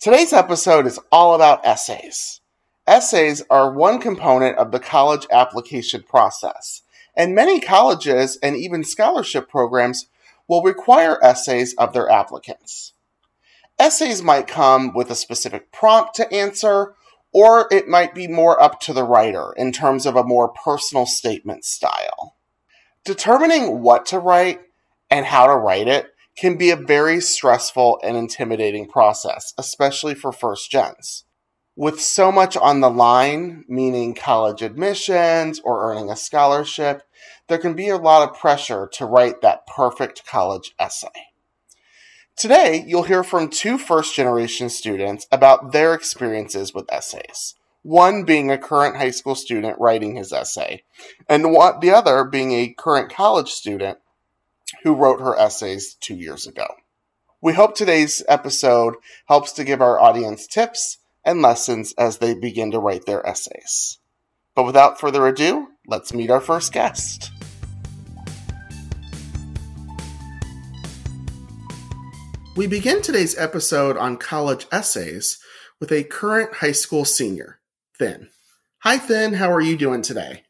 Today's episode is all about essays. Essays are one component of the college application process, and many colleges and even scholarship programs will require essays of their applicants. Essays might come with a specific prompt to answer, or it might be more up to the writer in terms of a more personal statement style. Determining what to write and how to write it can be a very stressful and intimidating process, especially for first gens. With so much on the line, meaning college admissions or earning a scholarship, there can be a lot of pressure to write that perfect college essay. Today, you'll hear from two first generation students about their experiences with essays. One being a current high school student writing his essay, and the other being a current college student who wrote her essays two years ago. We hope today's episode helps to give our audience tips and lessons as they begin to write their essays. But without further ado, let's meet our first guest. We begin today's episode on college essays with a current high school senior, Finn. Hi, Finn. How are you doing today?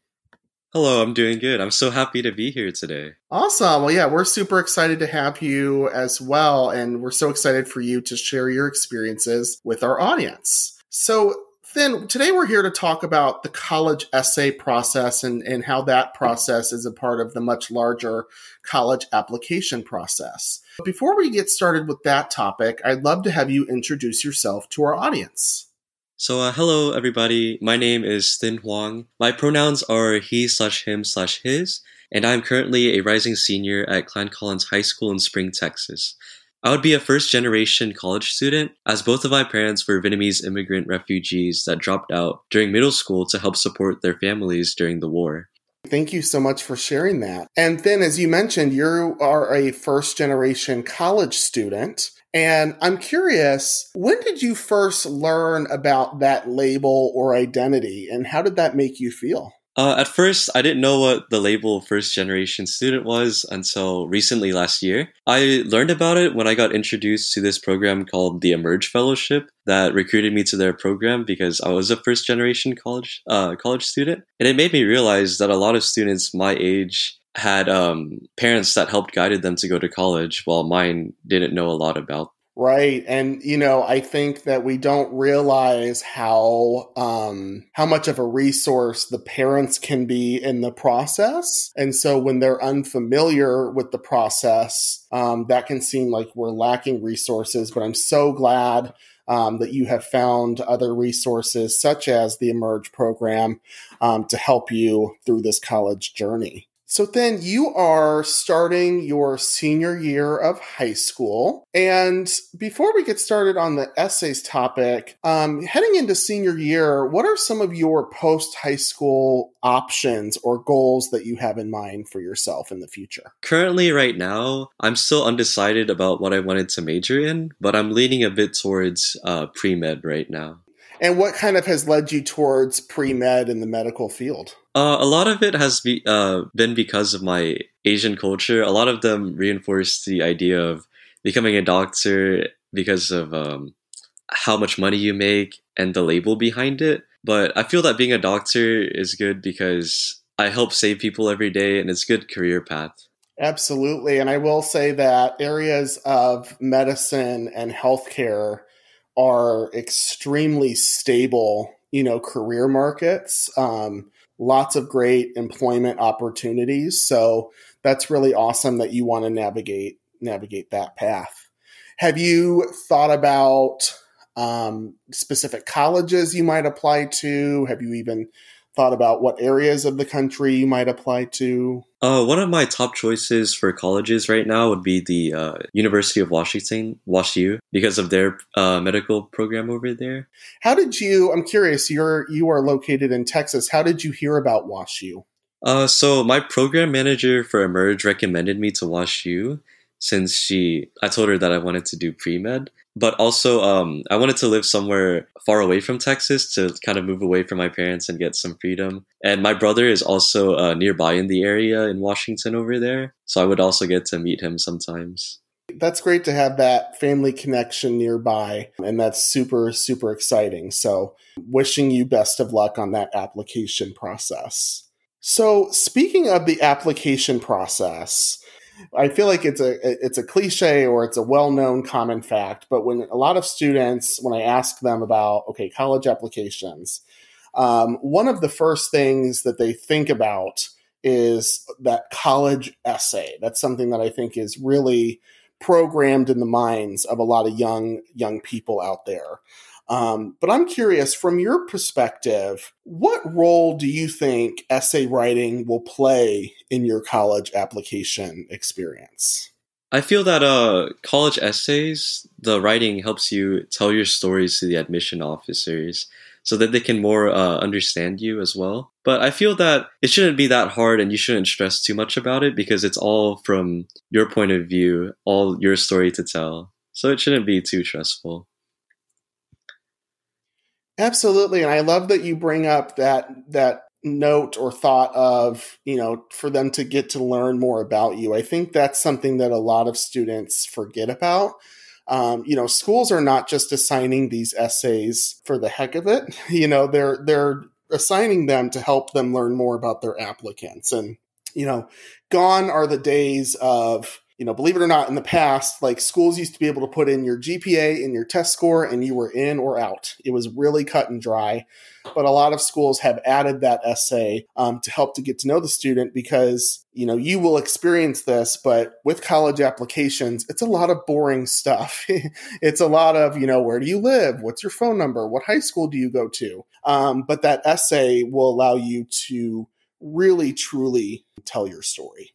Hello, I'm doing good. I'm so happy to be here today. Awesome. Well, yeah, we're super excited to have you as well. And we're so excited for you to share your experiences with our audience. So, Finn, today we're here to talk about the college essay process and, and how that process is a part of the much larger college application process. But before we get started with that topic, I'd love to have you introduce yourself to our audience. So, uh, hello everybody. My name is Finn Huang. My pronouns are he slash him slash his, and I'm currently a rising senior at Klein Collins High School in Spring, Texas. I would be a first generation college student, as both of my parents were Vietnamese immigrant refugees that dropped out during middle school to help support their families during the war. Thank you so much for sharing that. And then, as you mentioned, you are a first generation college student. And I'm curious, when did you first learn about that label or identity, and how did that make you feel? Uh, at first, I didn't know what the label first generation student was until recently last year. I learned about it when I got introduced to this program called the Emerge Fellowship that recruited me to their program because I was a first generation college uh, college student, and it made me realize that a lot of students my age had um, parents that helped guided them to go to college, while mine didn't know a lot about Right. And you know, I think that we don't realize how um how much of a resource the parents can be in the process. And so when they're unfamiliar with the process, um, that can seem like we're lacking resources. But I'm so glad um, that you have found other resources such as the Emerge program um, to help you through this college journey. So then you are starting your senior year of high school. And before we get started on the essays topic, um, heading into senior year, what are some of your post high school options or goals that you have in mind for yourself in the future? Currently, right now, I'm still undecided about what I wanted to major in, but I'm leaning a bit towards uh, pre med right now. And what kind of has led you towards pre med in the medical field? Uh, a lot of it has be, uh, been because of my Asian culture. A lot of them reinforce the idea of becoming a doctor because of um, how much money you make and the label behind it. But I feel that being a doctor is good because I help save people every day and it's a good career path. Absolutely. And I will say that areas of medicine and healthcare are extremely stable, you know, career markets. Um, lots of great employment opportunities. So that's really awesome that you want to navigate navigate that path. Have you thought about um, specific colleges you might apply to? Have you even thought about what areas of the country you might apply to? Uh, one of my top choices for colleges right now would be the uh, University of Washington, WashU, because of their uh, medical program over there. How did you? I'm curious. You're you are located in Texas. How did you hear about WashU? Uh, so my program manager for Emerge recommended me to WashU since she I told her that I wanted to do pre med, but also um, I wanted to live somewhere far away from Texas to kind of move away from my parents and get some freedom. And my brother is also uh, nearby in the area in Washington over there, so I would also get to meet him sometimes. That's great to have that family connection nearby, and that's super, super exciting. So, wishing you best of luck on that application process. So, speaking of the application process, I feel like it's a it's a cliche or it's a well-known common fact, but when a lot of students when I ask them about okay, college applications, um, one of the first things that they think about is that college essay. That's something that I think is really programmed in the minds of a lot of young young people out there. Um, but I'm curious, from your perspective, what role do you think essay writing will play in your college application experience? I feel that uh, college essays, the writing helps you tell your stories to the admission officers so that they can more uh, understand you as well. But I feel that it shouldn't be that hard and you shouldn't stress too much about it because it's all from your point of view, all your story to tell. So it shouldn't be too stressful. Absolutely. And I love that you bring up that that note or thought of, you know, for them to get to learn more about you. I think that's something that a lot of students forget about um, you know, schools are not just assigning these essays for the heck of it. You know, they're they're assigning them to help them learn more about their applicants. And you know, gone are the days of you know, believe it or not, in the past, like schools used to be able to put in your GPA and your test score and you were in or out. It was really cut and dry. But a lot of schools have added that essay um, to help to get to know the student because, you know, you will experience this, but with college applications, it's a lot of boring stuff. it's a lot of, you know, where do you live? What's your phone number? What high school do you go to? Um, but that essay will allow you to really, truly tell your story.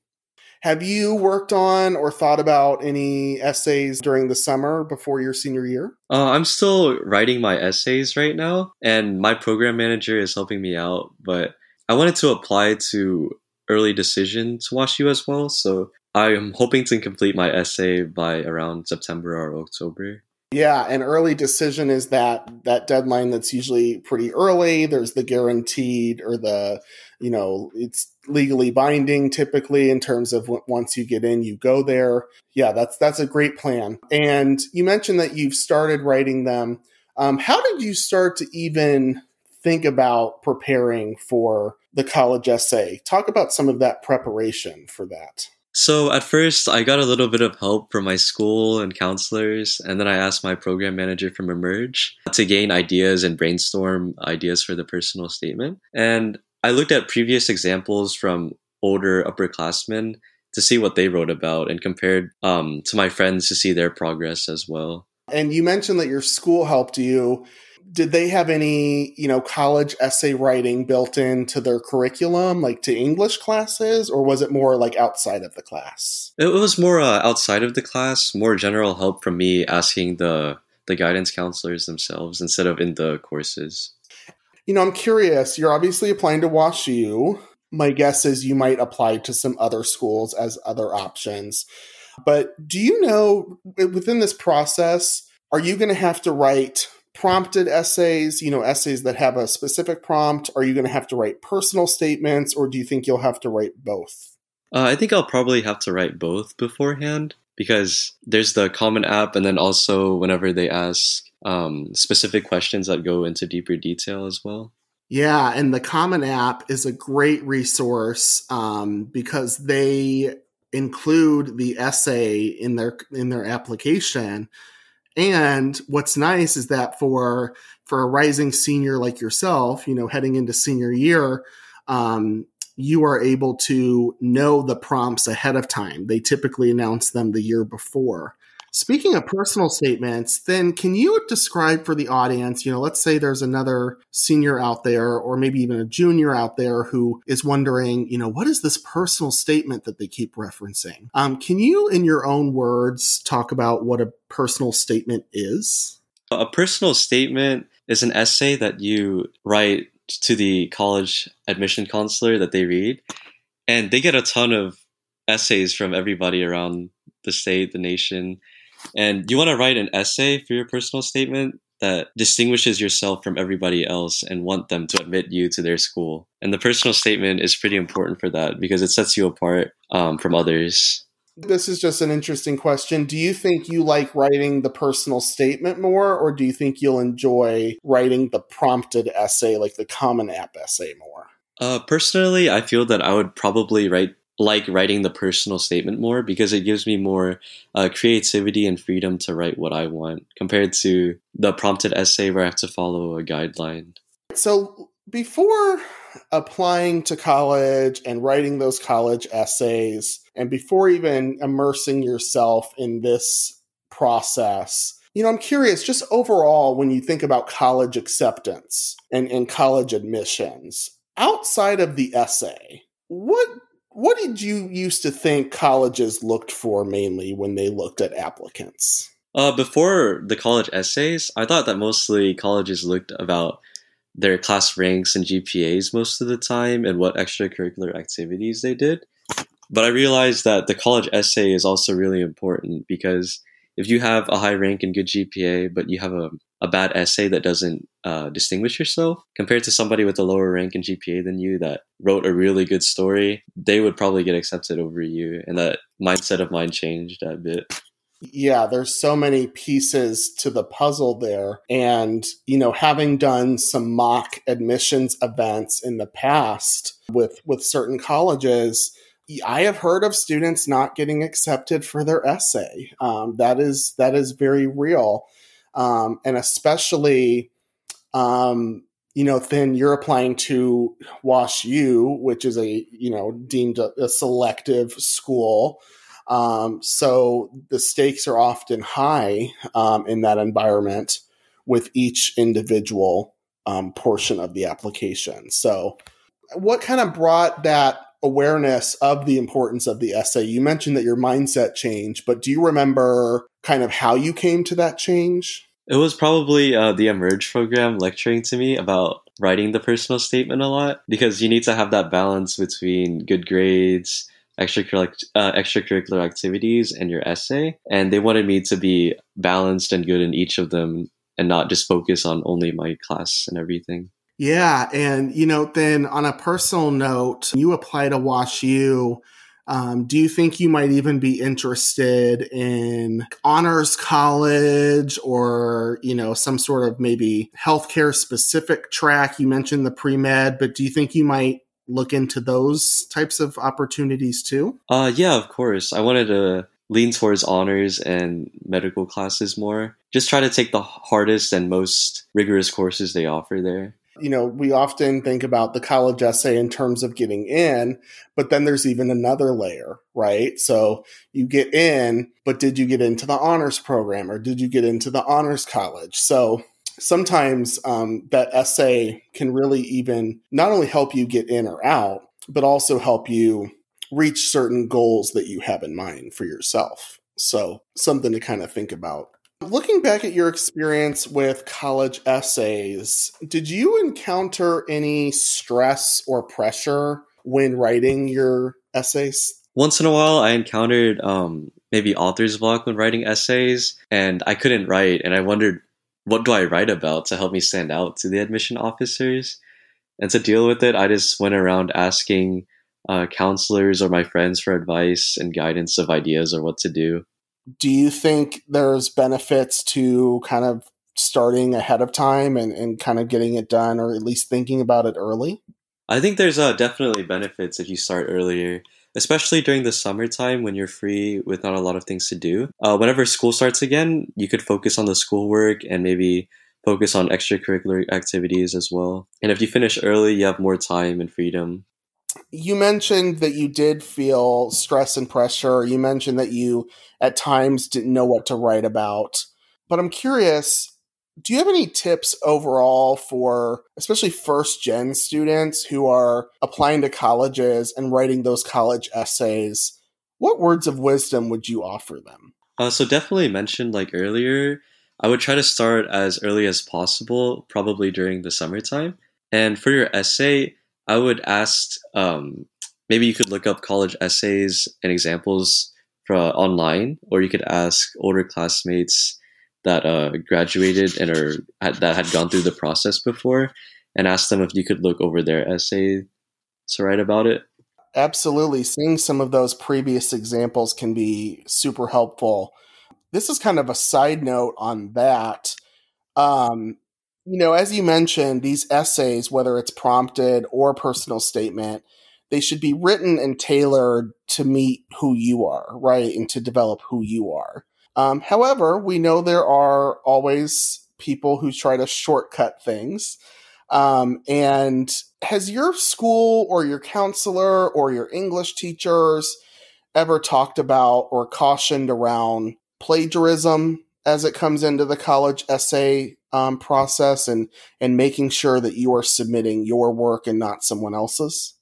Have you worked on or thought about any essays during the summer before your senior year? Uh, I'm still writing my essays right now, and my program manager is helping me out. But I wanted to apply to early decision to WashU as well, so I'm hoping to complete my essay by around September or October. Yeah, an early decision is that that deadline that's usually pretty early. There's the guaranteed or the, you know, it's legally binding typically in terms of once you get in, you go there. Yeah, that's that's a great plan. And you mentioned that you've started writing them. Um, how did you start to even think about preparing for the college essay? Talk about some of that preparation for that. So at first, I got a little bit of help from my school and counselors, and then I asked my program manager from Emerge to gain ideas and brainstorm ideas for the personal statement. And I looked at previous examples from older upperclassmen to see what they wrote about and compared um, to my friends to see their progress as well. And you mentioned that your school helped you. Did they have any you know college essay writing built into their curriculum like to english classes or was it more like outside of the class? It was more uh, outside of the class more general help from me asking the the guidance counselors themselves instead of in the courses you know i'm curious you're obviously applying to WashU my guess is you might apply to some other schools as other options but do you know within this process are you going to have to write prompted essays, you know, essays that have a specific prompt? Are you going to have to write personal statements or do you think you'll have to write both? Uh, I think I'll probably have to write both beforehand because there's the Common App, and then also whenever they ask um, specific questions that go into deeper detail as well. Yeah, and the Common App is a great resource um, because they include the essay in their in their application and what's nice is that for for a rising senior like yourself, you know, heading into senior year, um, you are able to know the prompts ahead of time. They typically announce them the year before. Speaking of personal statements, then can you describe for the audience, you know, let's say there's another senior out there or maybe even a junior out there who is wondering, you know, what is this personal statement that they keep referencing? Um, can you, in your own words, talk about what a personal statement is? A personal statement is an essay that you write to the college admission counselor that they read, and they get a ton of essays from everybody around the state, the nation, and you want to write an essay for your personal statement that distinguishes yourself from everybody else and want them to admit you to their school. And the personal statement is pretty important for that because it sets you apart um, from others. This is just an interesting question. Do you think you like writing the personal statement more, or do you think you'll enjoy writing the prompted essay, like the Common App essay, more? Uh, personally, I feel that I would probably write like writing the personal statement more because it gives me more uh, creativity and freedom to write what I want compared to the prompted essay where I have to follow a guideline. So before applying to college and writing those college essays, and before even immersing yourself in this process, you know, I'm curious, just overall, when you think about college acceptance and, and college admissions, outside of the essay, what what did you used to think colleges looked for mainly when they looked at applicants? Uh, before the college essays, I thought that mostly colleges looked about their class ranks and GPAs most of the time and what extracurricular activities they did. But I realized that the college essay is also really important because if you have a high rank and good GPA, but you have a, a bad essay that doesn't uh, distinguish yourself compared to somebody with a lower rank in GPA than you that wrote a really good story, they would probably get accepted over you. And that mindset of mine changed a bit. Yeah, there's so many pieces to the puzzle there. And, you know, having done some mock admissions events in the past with, with certain colleges, I have heard of students not getting accepted for their essay. Um, that is that is very real, um, and especially, um, you know, then you're applying to Wash U, which is a you know deemed a, a selective school. Um, so the stakes are often high um, in that environment with each individual um, portion of the application. So, what kind of brought that awareness of the importance of the essay. You mentioned that your mindset changed, but do you remember kind of how you came to that change? It was probably uh, the Emerge program lecturing to me about writing the personal statement a lot because you need to have that balance between good grades, extracurricular, uh, extracurricular activities, and your essay. And they wanted me to be balanced and good in each of them and not just focus on only my class and everything. Yeah. And, you know, then on a personal note, you apply to Wash U. Um, do you think you might even be interested in honors college or, you know, some sort of maybe healthcare specific track? You mentioned the pre med, but do you think you might look into those types of opportunities too? Uh, yeah, of course. I wanted to lean towards honors and medical classes more. Just try to take the hardest and most rigorous courses they offer there you know, we often think about the college essay in terms of getting in, but then there's even another layer, right? So you get in, but did you get into the honors program or did you get into the honors college? So sometimes um, that essay can really even not only help you get in or out, but also help you reach certain goals that you have in mind for yourself. So something to kind of think about Looking back at your experience with college essays, did you encounter any stress or pressure when writing your essays? Once in a while, I encountered um, maybe author's block when writing essays, and I couldn't write, and I wondered what do I write about to help me stand out to the admission officers. And to deal with it, I just went around asking uh, counselors or my friends for advice and guidance of ideas or what to do do you think there's benefits to kind of starting ahead of time and, and kind of getting it done or at least thinking about it early? I think there's uh, definitely benefits if you start earlier, especially during the summertime when you're free with not a lot of things to do. Uh, whenever school starts again, you could focus on the schoolwork and maybe focus on extracurricular activities as well. And if you finish early, you have more time and freedom you mentioned that you did feel stress and pressure. You mentioned that you at times didn't know what to write about. But I'm curious, do you have any tips overall for especially first gen students who are applying to colleges and writing those college essays? What words of wisdom would you offer them? Uh, so definitely mentioned like earlier, I would try to start as early as possible, probably during the summertime. And for your essay, I would ask um, maybe you could look up college essays and examples for, uh, online, or you could ask older classmates that uh, graduated and are that had gone through the process before, and ask them if you could look over their essay to write about it. Absolutely. Seeing some of those previous examples can be super helpful. This is kind of a side note on that. Um, you know, as you mentioned, these essays, whether it's prompted or personal statement, they should be written and tailored to meet who you are, right? And to develop who you are. Um, however, we know there are always people who try to shortcut things. Um, and has your school or your counselor or your English teachers ever talked about or cautioned around plagiarism as it comes into the college essay um, process and and making sure that you are submitting your work and not someone else's?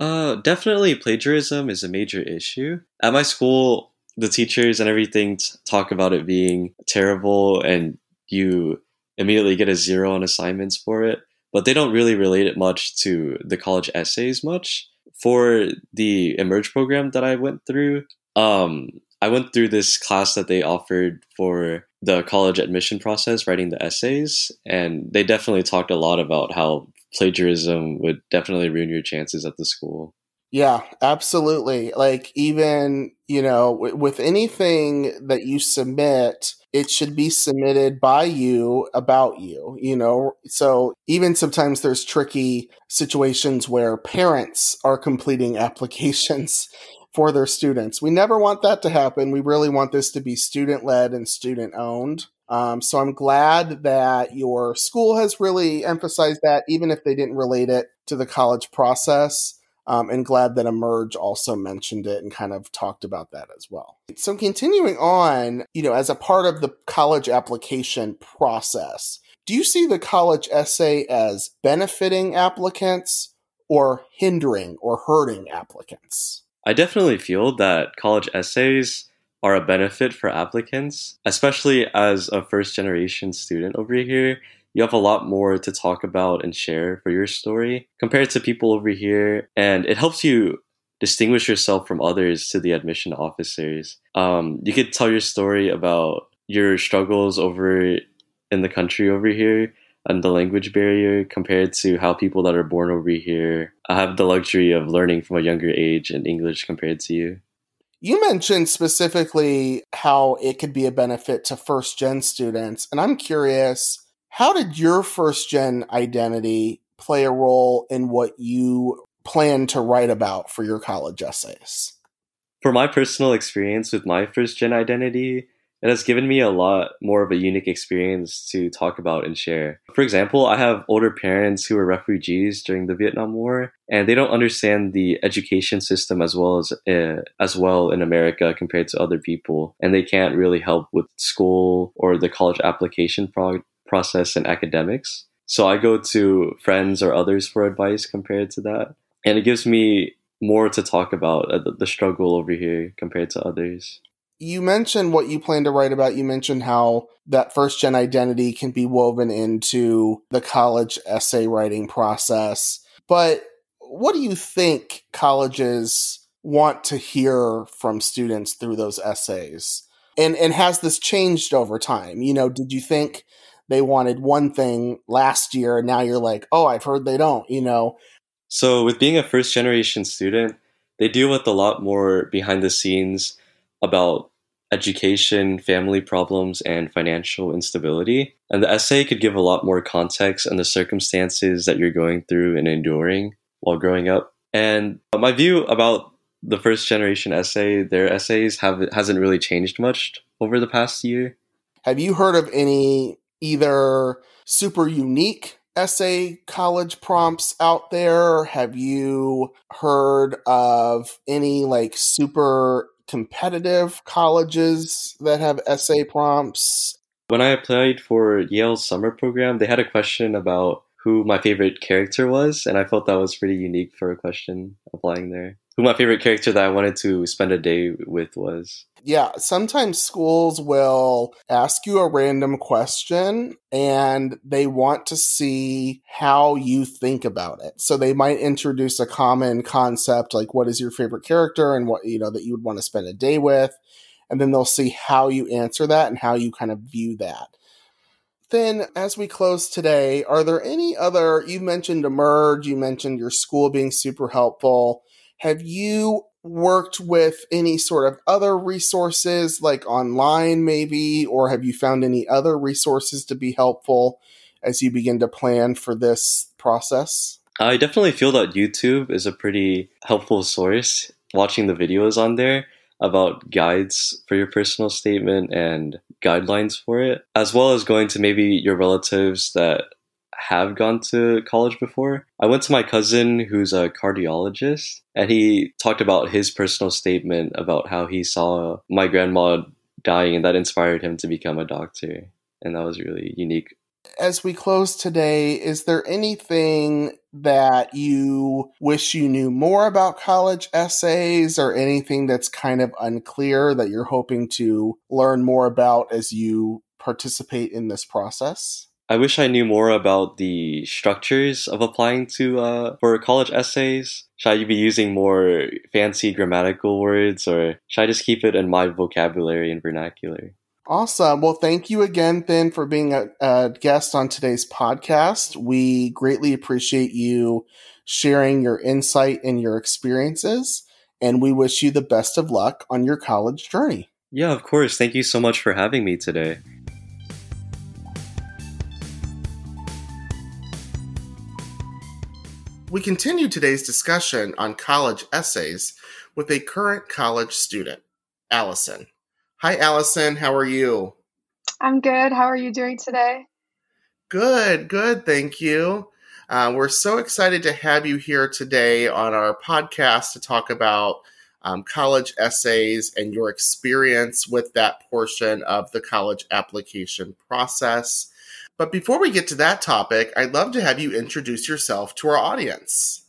Uh, definitely plagiarism is a major issue. At my school, the teachers and everything talk about it being terrible and you immediately get a zero on assignments for it, but they don't really relate it much to the college essays much. For the Emerge program that I went through, um, I went through this class that they offered for the college admission process, writing the essays, and they definitely talked a lot about how plagiarism would definitely ruin your chances at the school. Yeah, absolutely. Like, even, you know, w- with anything that you submit, it should be submitted by you about you, you know? So, even sometimes there's tricky situations where parents are completing applications for their students. We never want that to happen. We really want this to be student led and student owned. Um, so I'm glad that your school has really emphasized that, even if they didn't relate it to the college process. Um, and glad that Emerge also mentioned it and kind of talked about that as well. So continuing on, you know, as a part of the college application process, do you see the college essay as benefiting applicants or hindering or hurting applicants? I definitely feel that college essays are a benefit for applicants, especially as a first generation student over here. You have a lot more to talk about and share for your story compared to people over here, and it helps you distinguish yourself from others to the admission officers. Um, you could tell your story about your struggles over in the country over here and the language barrier compared to how people that are born over here uh, have the luxury of learning from a younger age in English compared to you. You mentioned specifically how it could be a benefit to first gen students, and I'm curious, how did your first gen identity play a role in what you plan to write about for your college essays? For my personal experience with my first gen identity, it has given me a lot more of a unique experience to talk about and share. For example, I have older parents who were refugees during the Vietnam War, and they don't understand the education system as well as uh, as well in America compared to other people, and they can't really help with school or the college application pro- process and academics. So I go to friends or others for advice compared to that, and it gives me more to talk about uh, the struggle over here compared to others you mentioned what you plan to write about. You mentioned how that first gen identity can be woven into the college essay writing process. But what do you think colleges want to hear from students through those essays? And and has this changed over time? You know, did you think they wanted one thing last year and now you're like, "Oh, I've heard they don't," you know? So, with being a first generation student, they deal with a lot more behind the scenes about education, family problems, and financial instability. And the essay could give a lot more context on the circumstances that you're going through and enduring while growing up. And my view about the first generation essay, their essays have hasn't really changed much over the past year. Have you heard of any either super unique essay college prompts out there? Have you heard of any like super competitive colleges that have essay prompts? When I applied for Yale's summer program, they had a question about who my favorite character was, and I felt that was pretty unique for a question applying there. Who my favorite character that I wanted to spend a day with was yeah, sometimes schools will ask you a random question and they want to see how you think about it. So they might introduce a common concept like what is your favorite character and what, you know, that you would want to spend a day with. And then they'll see how you answer that and how you kind of view that. Then, as we close today, are there any other? You mentioned Emerge, you mentioned your school being super helpful have you worked with any sort of other resources, like online maybe, or have you found any other resources to be helpful as you begin to plan for this process? I definitely feel that YouTube is a pretty helpful source. Watching the videos on there about guides for your personal statement and guidelines for it, as well as going to maybe your relatives that have gone to college before. I went to my cousin who's a cardiologist, and he talked about his personal statement about how he saw my grandma dying, and that inspired him to become a doctor. And that was really unique. As we close today, is there anything that you wish you knew more about college essays or anything that's kind of unclear that you're hoping to learn more about as you participate in this process? I wish I knew more about the structures of applying to uh, for college essays. Should I be using more fancy grammatical words, or should I just keep it in my vocabulary and vernacular? Awesome. Well, thank you again, Finn, for being a, a guest on today's podcast. We greatly appreciate you sharing your insight and your experiences, and we wish you the best of luck on your college journey. Yeah, of course. Thank you so much for having me today. We continue today's discussion on college essays with a current college student, Allison. Hi, Allison. How are you? I'm good. How are you doing today? Good, good. Thank you. Uh, we're so excited to have you here today on our podcast to talk about um, college essays and your experience with that portion of the college application process. But before we get to that topic, I'd love to have you introduce yourself to our audience.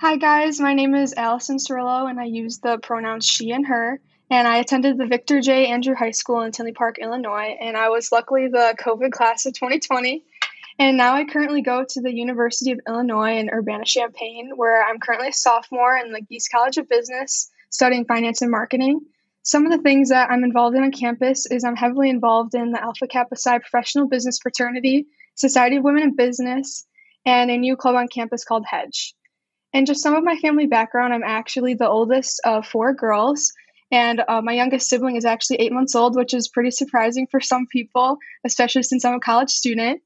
Hi, guys. My name is Allison Cirillo, and I use the pronouns she and her. And I attended the Victor J. Andrew High School in Tinley Park, Illinois. And I was luckily the COVID class of 2020. And now I currently go to the University of Illinois in Urbana Champaign, where I'm currently a sophomore in the Gies College of Business studying finance and marketing. Some of the things that I'm involved in on campus is I'm heavily involved in the Alpha Kappa Psi Professional Business Fraternity, Society of Women in Business, and a new club on campus called Hedge. And just some of my family background, I'm actually the oldest of four girls, and uh, my youngest sibling is actually eight months old, which is pretty surprising for some people, especially since I'm a college student.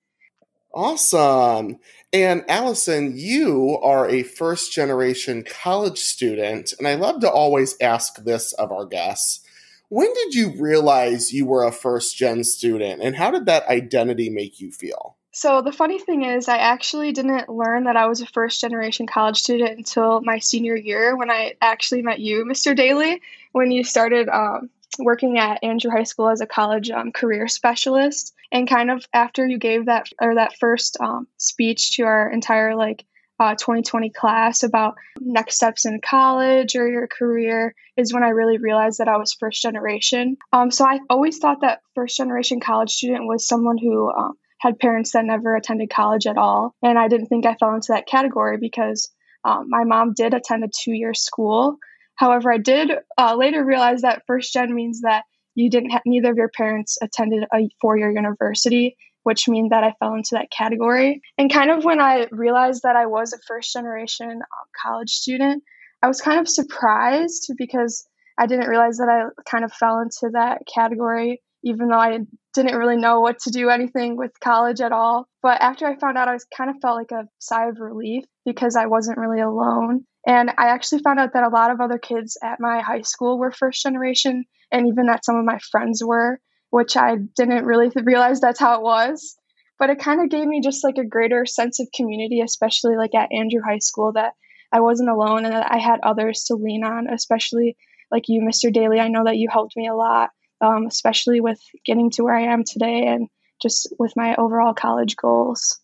Awesome. And Allison, you are a first generation college student, and I love to always ask this of our guests. When did you realize you were a first gen student, and how did that identity make you feel? So, the funny thing is, I actually didn't learn that I was a first generation college student until my senior year when I actually met you, Mr. Daly, when you started um, working at Andrew High School as a college um, career specialist. And kind of after you gave that or that first um, speech to our entire like uh, 2020 class about next steps in college or your career is when I really realized that I was first generation. Um, so I always thought that first generation college student was someone who um, had parents that never attended college at all. And I didn't think I fell into that category because um, my mom did attend a two year school. However, I did uh, later realize that first gen means that you didn't have neither of your parents attended a four year university, which means that I fell into that category. And kind of when I realized that I was a first generation um, college student, I was kind of surprised because I didn't realize that I kind of fell into that category, even though I didn't really know what to do anything with college at all. But after I found out, I was kind of felt like a sigh of relief because I wasn't really alone. And I actually found out that a lot of other kids at my high school were first generation, and even that some of my friends were, which I didn't really realize that's how it was. But it kind of gave me just like a greater sense of community, especially like at Andrew High School, that I wasn't alone and that I had others to lean on, especially like you, Mr. Daly. I know that you helped me a lot, um, especially with getting to where I am today and just with my overall college goals.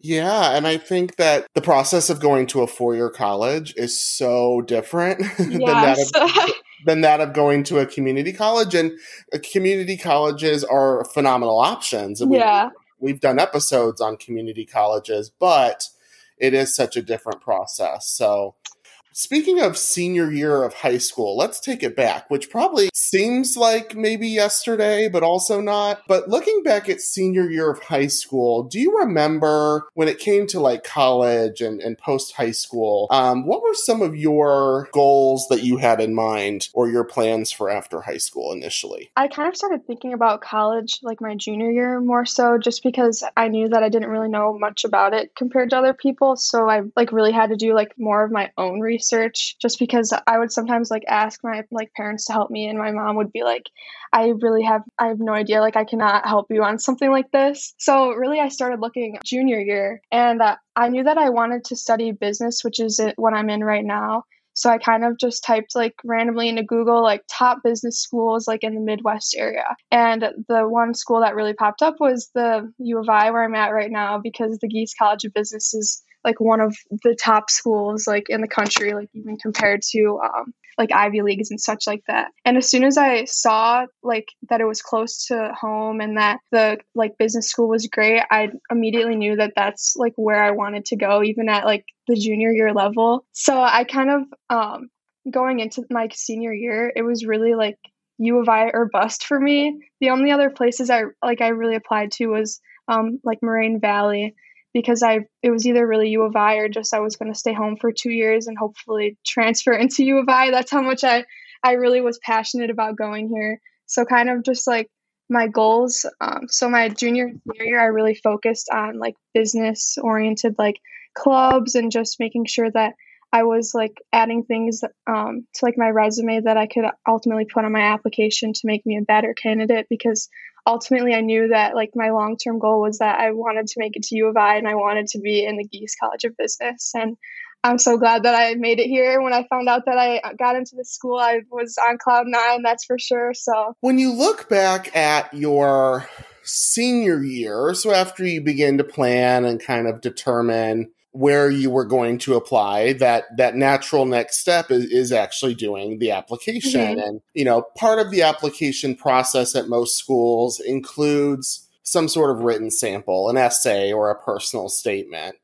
Yeah, and I think that the process of going to a four year college is so different yes. than, that of, than that of going to a community college. And uh, community colleges are phenomenal options. And yeah. We've done episodes on community colleges, but it is such a different process. So, Speaking of senior year of high school, let's take it back, which probably seems like maybe yesterday, but also not. But looking back at senior year of high school, do you remember when it came to like college and, and post high school, um, what were some of your goals that you had in mind or your plans for after high school initially? I kind of started thinking about college like my junior year more so just because I knew that I didn't really know much about it compared to other people. So I like really had to do like more of my own research research just because I would sometimes like ask my like parents to help me and my mom would be like I really have I have no idea like I cannot help you on something like this. So really I started looking junior year and uh, I knew that I wanted to study business which is what I'm in right now. So I kind of just typed like randomly into Google like top business schools like in the Midwest area. And the one school that really popped up was the U of I where I'm at right now because the Gies College of Business is like one of the top schools like in the country, like even compared to um, like Ivy Leagues and such like that. And as soon as I saw like that it was close to home and that the like business school was great, I immediately knew that that's like where I wanted to go, even at like the junior year level. So I kind of um, going into my senior year, it was really like U of I or bust for me. The only other places I like I really applied to was um, like Moraine Valley because I it was either really U of I or just I was going to stay home for two years and hopefully transfer into U of I. That's how much I I really was passionate about going here. So kind of just like my goals. Um, so my junior year, I really focused on like business oriented like clubs and just making sure that I was like adding things um, to like my resume that I could ultimately put on my application to make me a better candidate because ultimately I knew that like my long term goal was that I wanted to make it to U of I and I wanted to be in the Gies College of Business and I'm so glad that I made it here. When I found out that I got into the school, I was on cloud nine, that's for sure. So, when you look back at your senior year, so after you begin to plan and kind of determine where you were going to apply that that natural next step is, is actually doing the application mm-hmm. and you know part of the application process at most schools includes some sort of written sample an essay or a personal statement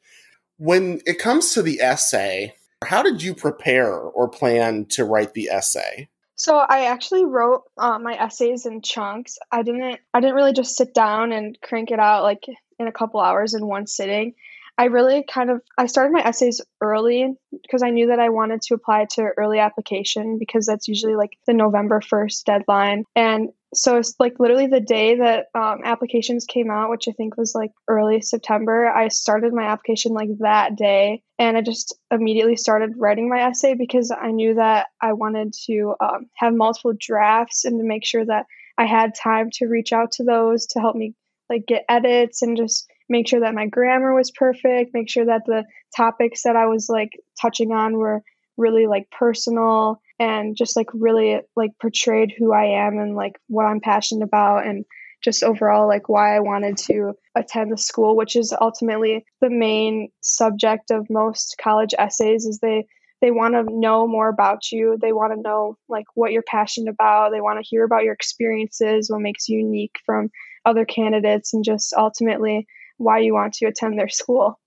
when it comes to the essay how did you prepare or plan to write the essay so I actually wrote uh, my essays in chunks. I didn't I didn't really just sit down and crank it out like in a couple hours in one sitting. I really kind of I started my essays early because I knew that I wanted to apply to early application because that's usually like the November 1st deadline. And so it's like literally the day that um, applications came out, which I think was like early September, I started my application like that day. And I just immediately started writing my essay because I knew that I wanted to um, have multiple drafts and to make sure that I had time to reach out to those to help me like get edits and just make sure that my grammar was perfect, make sure that the topics that I was like touching on were really like personal and just like really like portrayed who I am and like what I'm passionate about and just overall like why I wanted to attend the school, which is ultimately the main subject of most college essays is they they want to know more about you. They want to know like what you're passionate about. They want to hear about your experiences, what makes you unique from other candidates and just ultimately why you want to attend their school.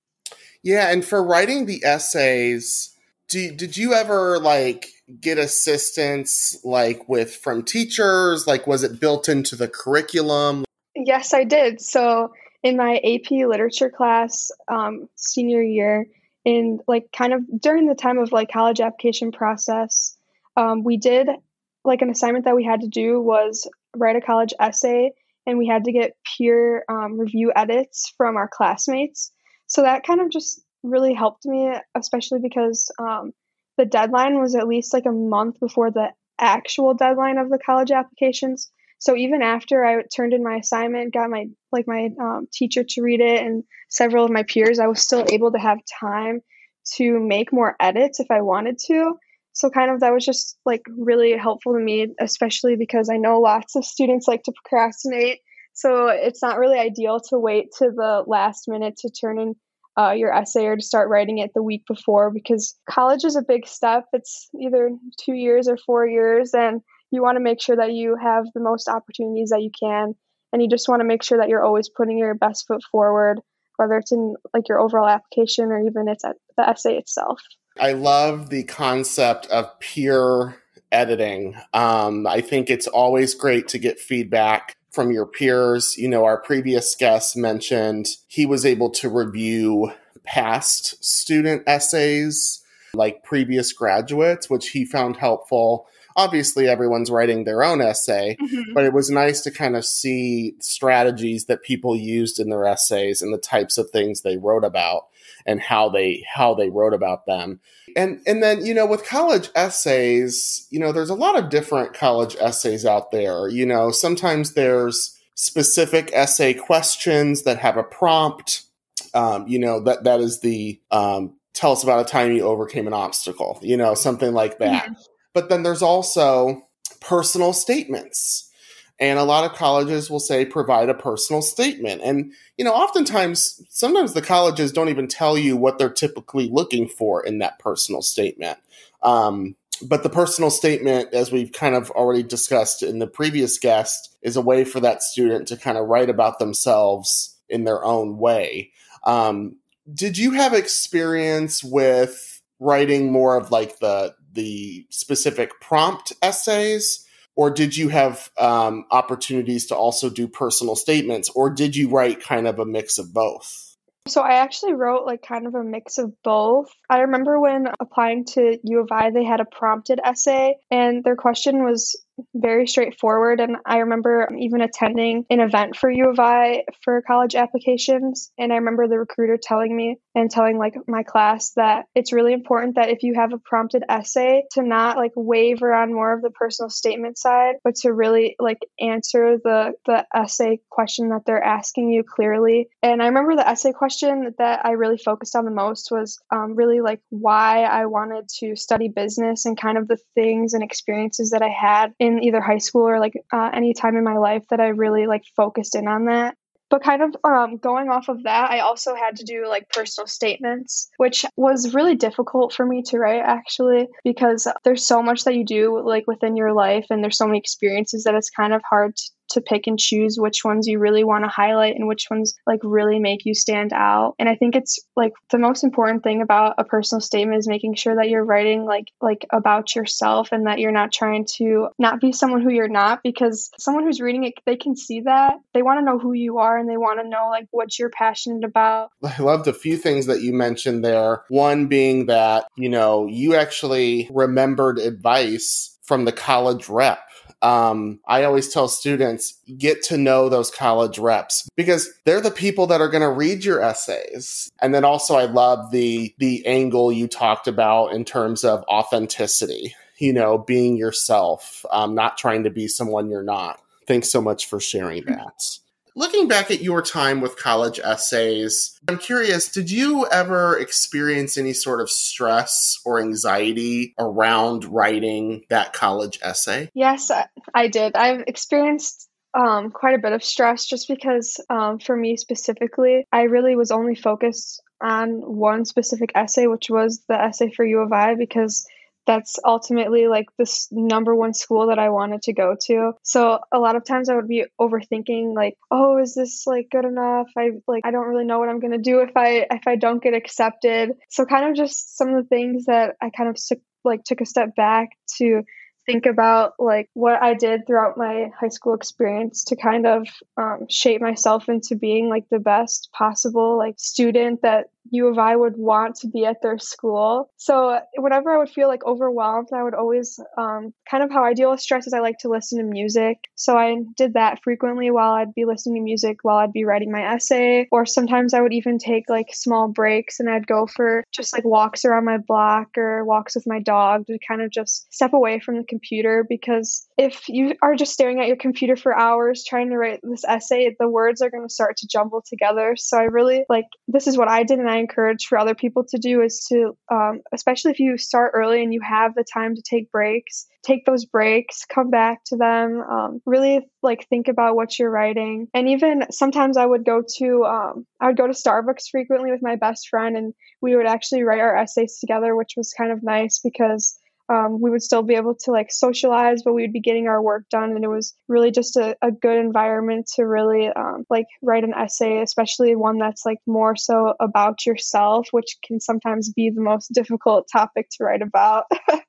Yeah, and for writing the essays, do, did you ever like get assistance like with from teachers? Like was it built into the curriculum? Yes, I did. So in my AP literature class um, senior year, in like kind of during the time of like college application process, um, we did like an assignment that we had to do was write a college essay and we had to get peer um, review edits from our classmates. So that kind of just really helped me, especially because um, the deadline was at least like a month before the actual deadline of the college applications. So even after I turned in my assignment, got my like my um, teacher to read it, and several of my peers, I was still able to have time to make more edits if I wanted to. So kind of that was just like really helpful to me, especially because I know lots of students like to procrastinate. So it's not really ideal to wait to the last minute to turn in uh, your essay or to start writing it the week before because college is a big step. It's either two years or four years, and you want to make sure that you have the most opportunities that you can. And you just want to make sure that you're always putting your best foot forward, whether it's in like your overall application or even it's at the essay itself. I love the concept of peer editing. Um, I think it's always great to get feedback from your peers. You know, our previous guest mentioned he was able to review past student essays like previous graduates, which he found helpful. Obviously, everyone's writing their own essay, mm-hmm. but it was nice to kind of see strategies that people used in their essays and the types of things they wrote about and how they how they wrote about them. And and then, you know, with college essays, you know, there's a lot of different college essays out there. You know, sometimes there's specific essay questions that have a prompt. Um, you know, that that is the um, tell us about a time you overcame an obstacle, you know, something like that. Mm-hmm. But then there's also personal statements and a lot of colleges will say provide a personal statement. And, you know, oftentimes, sometimes the colleges don't even tell you what they're typically looking for in that personal statement. Um, but the personal statement, as we've kind of already discussed in the previous guest, is a way for that student to kind of write about themselves in their own way. Um, did you have experience with writing more of like the the specific prompt essays? Or did you have um, opportunities to also do personal statements or did you write kind of a mix of both so I actually wrote like kind of a mix of both. I remember when applying to U of I, they had a prompted essay, and their question was very straightforward. And I remember even attending an event for U of I for college applications. And I remember the recruiter telling me and telling like my class that it's really important that if you have a prompted essay to not like waver on more of the personal statement side, but to really like answer the the essay question that they're asking you clearly. And I remember the essay question that I really focused on the most was um, really like why I wanted to study business and kind of the things and experiences that I had in either high school or like uh, any time in my life that I really like focused in on that. But kind of um, going off of that, I also had to do like personal statements, which was really difficult for me to write actually, because there's so much that you do like within your life and there's so many experiences that it's kind of hard to, to pick and choose which ones you really want to highlight and which ones like really make you stand out. And I think it's like the most important thing about a personal statement is making sure that you're writing like like about yourself and that you're not trying to not be someone who you're not because someone who's reading it they can see that. They want to know who you are and they want to know like what you're passionate about. I loved a few things that you mentioned there. One being that, you know, you actually remembered advice from the college rep um, I always tell students get to know those college reps because they're the people that are going to read your essays. And then also, I love the the angle you talked about in terms of authenticity. You know, being yourself, um, not trying to be someone you're not. Thanks so much for sharing that. Looking back at your time with college essays, I'm curious, did you ever experience any sort of stress or anxiety around writing that college essay? Yes, I did. I've experienced um, quite a bit of stress just because, um, for me specifically, I really was only focused on one specific essay, which was the essay for U of I, because that's ultimately like this number one school that I wanted to go to. So a lot of times I would be overthinking like, oh, is this like good enough? I like I don't really know what I'm gonna do if I if I don't get accepted. So kind of just some of the things that I kind of took like took a step back to think about like what I did throughout my high school experience to kind of um, shape myself into being like the best possible like student that U of I would want to be at their school. So whenever I would feel like overwhelmed, I would always um, kind of how I deal with stress is I like to listen to music. So I did that frequently while I'd be listening to music while I'd be writing my essay, or sometimes I would even take like small breaks and I'd go for just like walks around my block or walks with my dog to kind of just step away from the computer because if you are just staring at your computer for hours trying to write this essay, the words are going to start to jumble together. So I really like this is what I did and I Encourage for other people to do is to, um, especially if you start early and you have the time to take breaks, take those breaks, come back to them, um, really like think about what you're writing. And even sometimes I would go to, um, I would go to Starbucks frequently with my best friend and we would actually write our essays together, which was kind of nice because um, we would still be able to like socialize, but we would be getting our work done. And it was really just a, a good environment to really um, like write an essay, especially one that's like more so about yourself, which can sometimes be the most difficult topic to write about.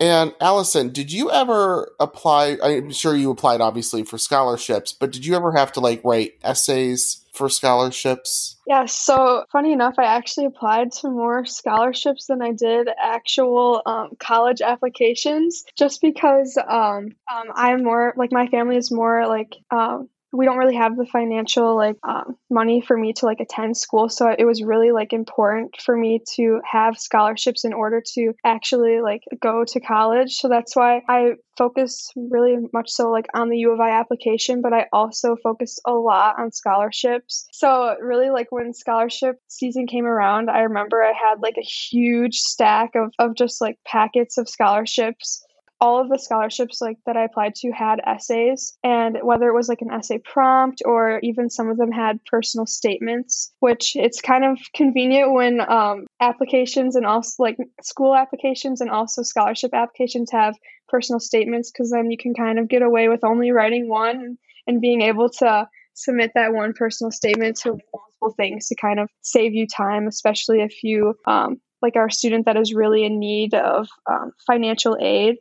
And Allison, did you ever apply? I'm sure you applied obviously for scholarships, but did you ever have to like write essays for scholarships? Yeah, so funny enough, I actually applied to more scholarships than I did actual um, college applications just because um, um, I'm more like my family is more like um, we don't really have the financial like um, money for me to like attend school. So it was really like important for me to have scholarships in order to actually like go to college. So that's why i focused really much so like on the u of i application but i also focused a lot on scholarships. So really like when scholarship season came around i remember i had like a huge stack of, of just like packets of scholarships all of the scholarships like that I applied to had essays and whether it was like an essay prompt or even some of them had personal statements which it's kind of convenient when um, applications and also like school applications and also scholarship applications have personal statements because then you can kind of get away with only writing one and being able to submit that one personal statement to multiple things to kind of save you time especially if you um, like a student that is really in need of um, financial aid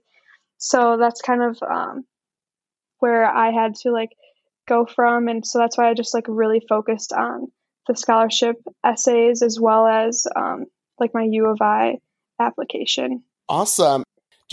so that's kind of um, where I had to like go from, and so that's why I just like really focused on the scholarship essays as well as um, like my U of I application. Awesome.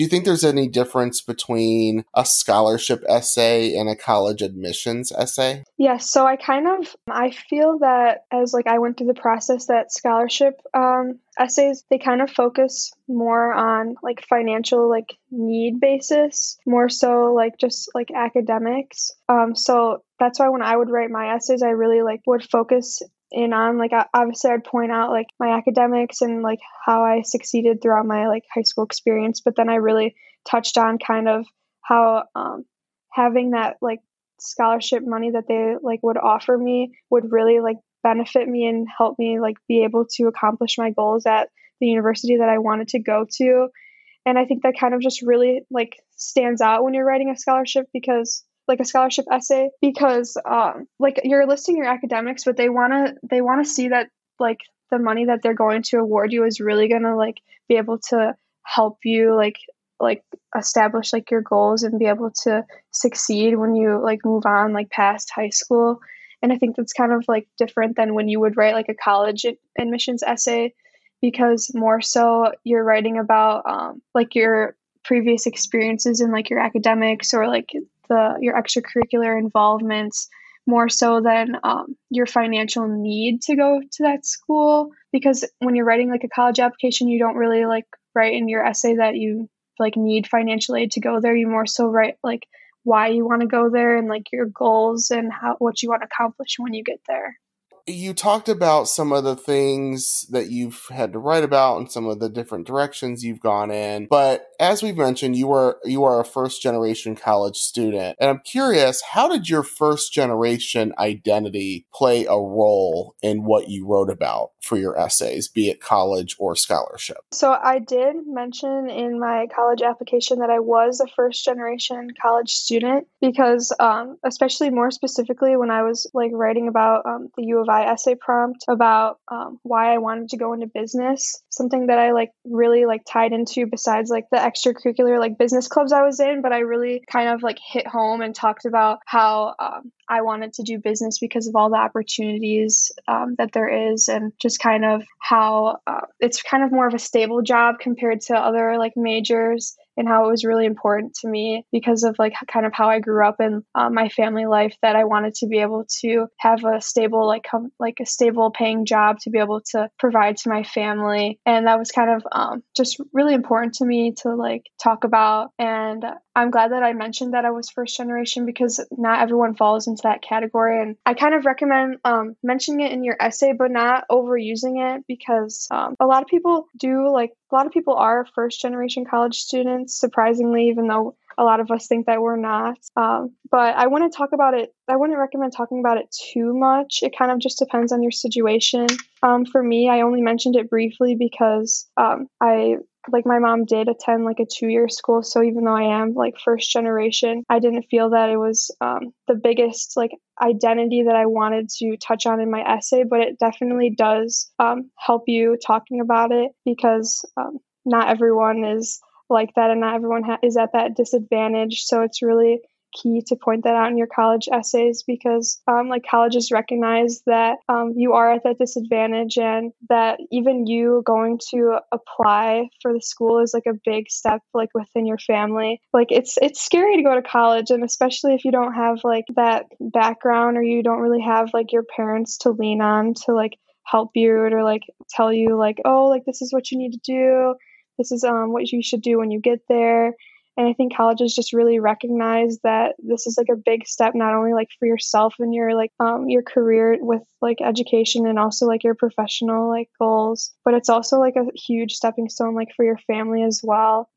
Do you think there's any difference between a scholarship essay and a college admissions essay? Yes, so I kind of I feel that as like I went through the process that scholarship um, essays they kind of focus more on like financial like need basis more so like just like academics um so that's why when i would write my essays i really like would focus in on like obviously i'd point out like my academics and like how i succeeded throughout my like high school experience but then i really touched on kind of how um, having that like scholarship money that they like would offer me would really like benefit me and help me like be able to accomplish my goals at the university that i wanted to go to. And i think that kind of just really like stands out when you're writing a scholarship because like a scholarship essay because um, like you're listing your academics but they want to they want to see that like the money that they're going to award you is really going to like be able to help you like like establish like your goals and be able to succeed when you like move on like past high school. And i think that's kind of like different than when you would write like a college admissions essay because more so you're writing about um, like your previous experiences in like your academics or like the your extracurricular involvements more so than um, your financial need to go to that school. Because when you're writing like a college application you don't really like write in your essay that you like need financial aid to go there. You more so write like why you want to go there and like your goals and how what you want to accomplish when you get there you talked about some of the things that you've had to write about and some of the different directions you've gone in but as we've mentioned you were you are a first generation college student and i'm curious how did your first generation identity play a role in what you wrote about for your essays be it college or scholarship? So i did mention in my college application that i was a first generation college student because um, especially more specifically when i was like writing about um, the u of i essay prompt about um, why I wanted to go into business. Something that I like really like tied into besides like the extracurricular like business clubs I was in, but I really kind of like hit home and talked about how um, I wanted to do business because of all the opportunities um, that there is, and just kind of how uh, it's kind of more of a stable job compared to other like majors and how it was really important to me because of like kind of how I grew up in uh, my family life that I wanted to be able to have a stable like com- like a stable paying job to be able to provide to my family and that was kind of um, just really important to me to like talk about and I'm glad that I mentioned that I was first generation because not everyone falls into that category. And I kind of recommend um, mentioning it in your essay, but not overusing it because um, a lot of people do, like, a lot of people are first generation college students, surprisingly, even though a lot of us think that we're not. Um, but I want to talk about it, I wouldn't recommend talking about it too much. It kind of just depends on your situation. Um, for me, I only mentioned it briefly because um, I like my mom did attend like a two year school. So even though I am like first generation, I didn't feel that it was um, the biggest like identity that I wanted to touch on in my essay, but it definitely does um, help you talking about it because um, not everyone is like that and not everyone ha- is at that disadvantage. So it's really key to point that out in your college essays because um, like colleges recognize that um, you are at that disadvantage and that even you going to apply for the school is like a big step like within your family like it's it's scary to go to college and especially if you don't have like that background or you don't really have like your parents to lean on to like help you or like tell you like oh like this is what you need to do this is um what you should do when you get there. And i think colleges just really recognize that this is like a big step not only like for yourself and your like um your career with like education and also like your professional like goals but it's also like a huge stepping stone like for your family as well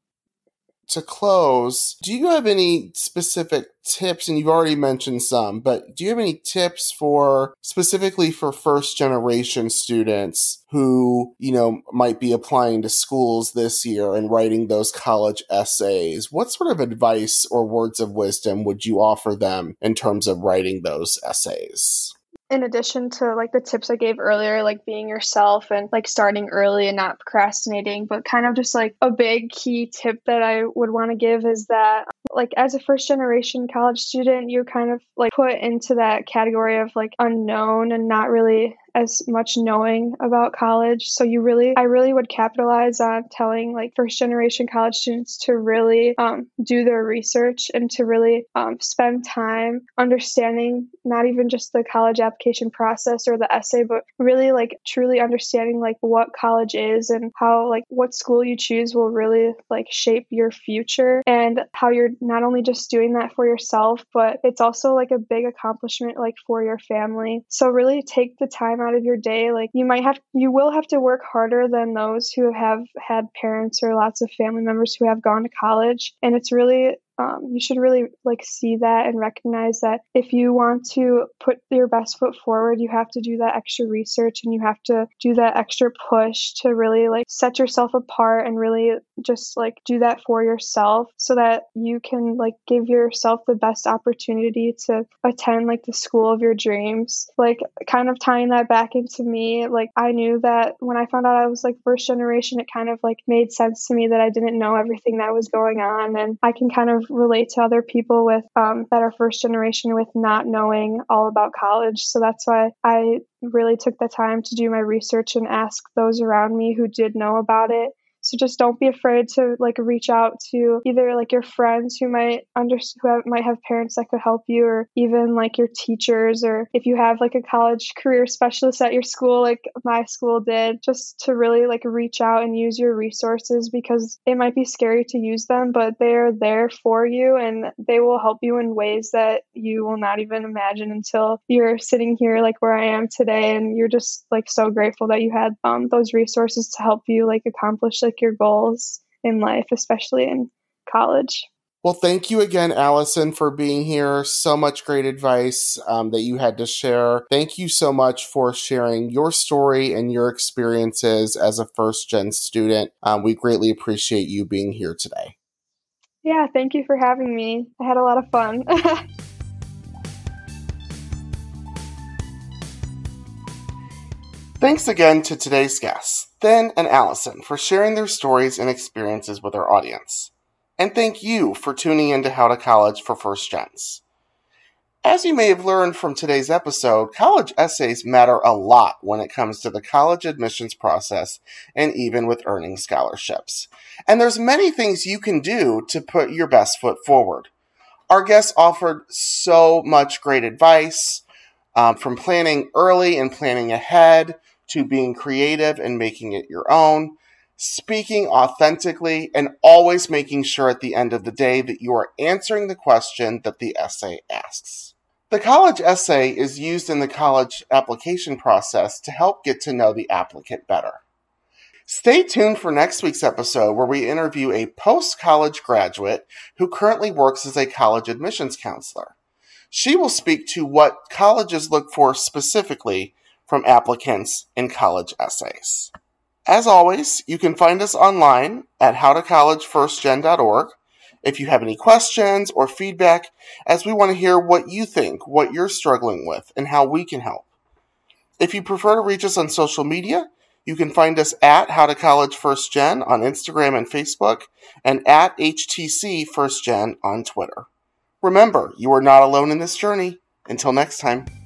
to close, do you have any specific tips? And you've already mentioned some, but do you have any tips for specifically for first generation students who, you know, might be applying to schools this year and writing those college essays? What sort of advice or words of wisdom would you offer them in terms of writing those essays? In addition to like the tips I gave earlier, like being yourself and like starting early and not procrastinating, but kind of just like a big key tip that I would want to give is that like as a first generation college student, you're kind of like put into that category of like unknown and not really as much knowing about college. So you really, I really would capitalize on telling like first generation college students to really um, do their research and to really um, spend time understanding not even just the college application process or the essay, but really like truly understanding like what college is and how like what school you choose will really like shape your future and how you're not only just doing that for yourself, but it's also like a big accomplishment like for your family. So really take the time out of your day like you might have you will have to work harder than those who have had parents or lots of family members who have gone to college. And it's really um, you should really like see that and recognize that if you want to put your best foot forward you have to do that extra research and you have to do that extra push to really like set yourself apart and really just like do that for yourself so that you can like give yourself the best opportunity to attend like the school of your dreams. Like kind of tying that back into me like i knew that when i found out i was like first generation it kind of like made sense to me that i didn't know everything that was going on and i can kind of relate to other people with um, that are first generation with not knowing all about college. So that's why I really took the time to do my research and ask those around me who did know about it so just don't be afraid to like reach out to either like your friends who might under who have, might have parents that could help you, or even like your teachers, or if you have like a college career specialist at your school, like my school did, just to really like reach out and use your resources because it might be scary to use them, but they're there for you and they will help you in ways that you will not even imagine until you're sitting here like where I am today, and you're just like so grateful that you had um, those resources to help you like accomplish like your goals in life, especially in college. Well, thank you again, Allison, for being here. So much great advice um, that you had to share. Thank you so much for sharing your story and your experiences as a first gen student. Um, we greatly appreciate you being here today. Yeah, thank you for having me. I had a lot of fun. Thanks again to today's guests, Finn and Allison, for sharing their stories and experiences with our audience. And thank you for tuning in to How to College for First Gens. As you may have learned from today's episode, college essays matter a lot when it comes to the college admissions process and even with earning scholarships. And there's many things you can do to put your best foot forward. Our guests offered so much great advice um, from planning early and planning ahead to being creative and making it your own, speaking authentically, and always making sure at the end of the day that you are answering the question that the essay asks. The college essay is used in the college application process to help get to know the applicant better. Stay tuned for next week's episode where we interview a post college graduate who currently works as a college admissions counselor. She will speak to what colleges look for specifically from applicants in college essays. As always, you can find us online at howtocollegefirstgen.org if you have any questions or feedback, as we want to hear what you think, what you're struggling with, and how we can help. If you prefer to reach us on social media, you can find us at How to College First Gen on Instagram and Facebook, and at HTC First Gen on Twitter. Remember, you are not alone in this journey. Until next time.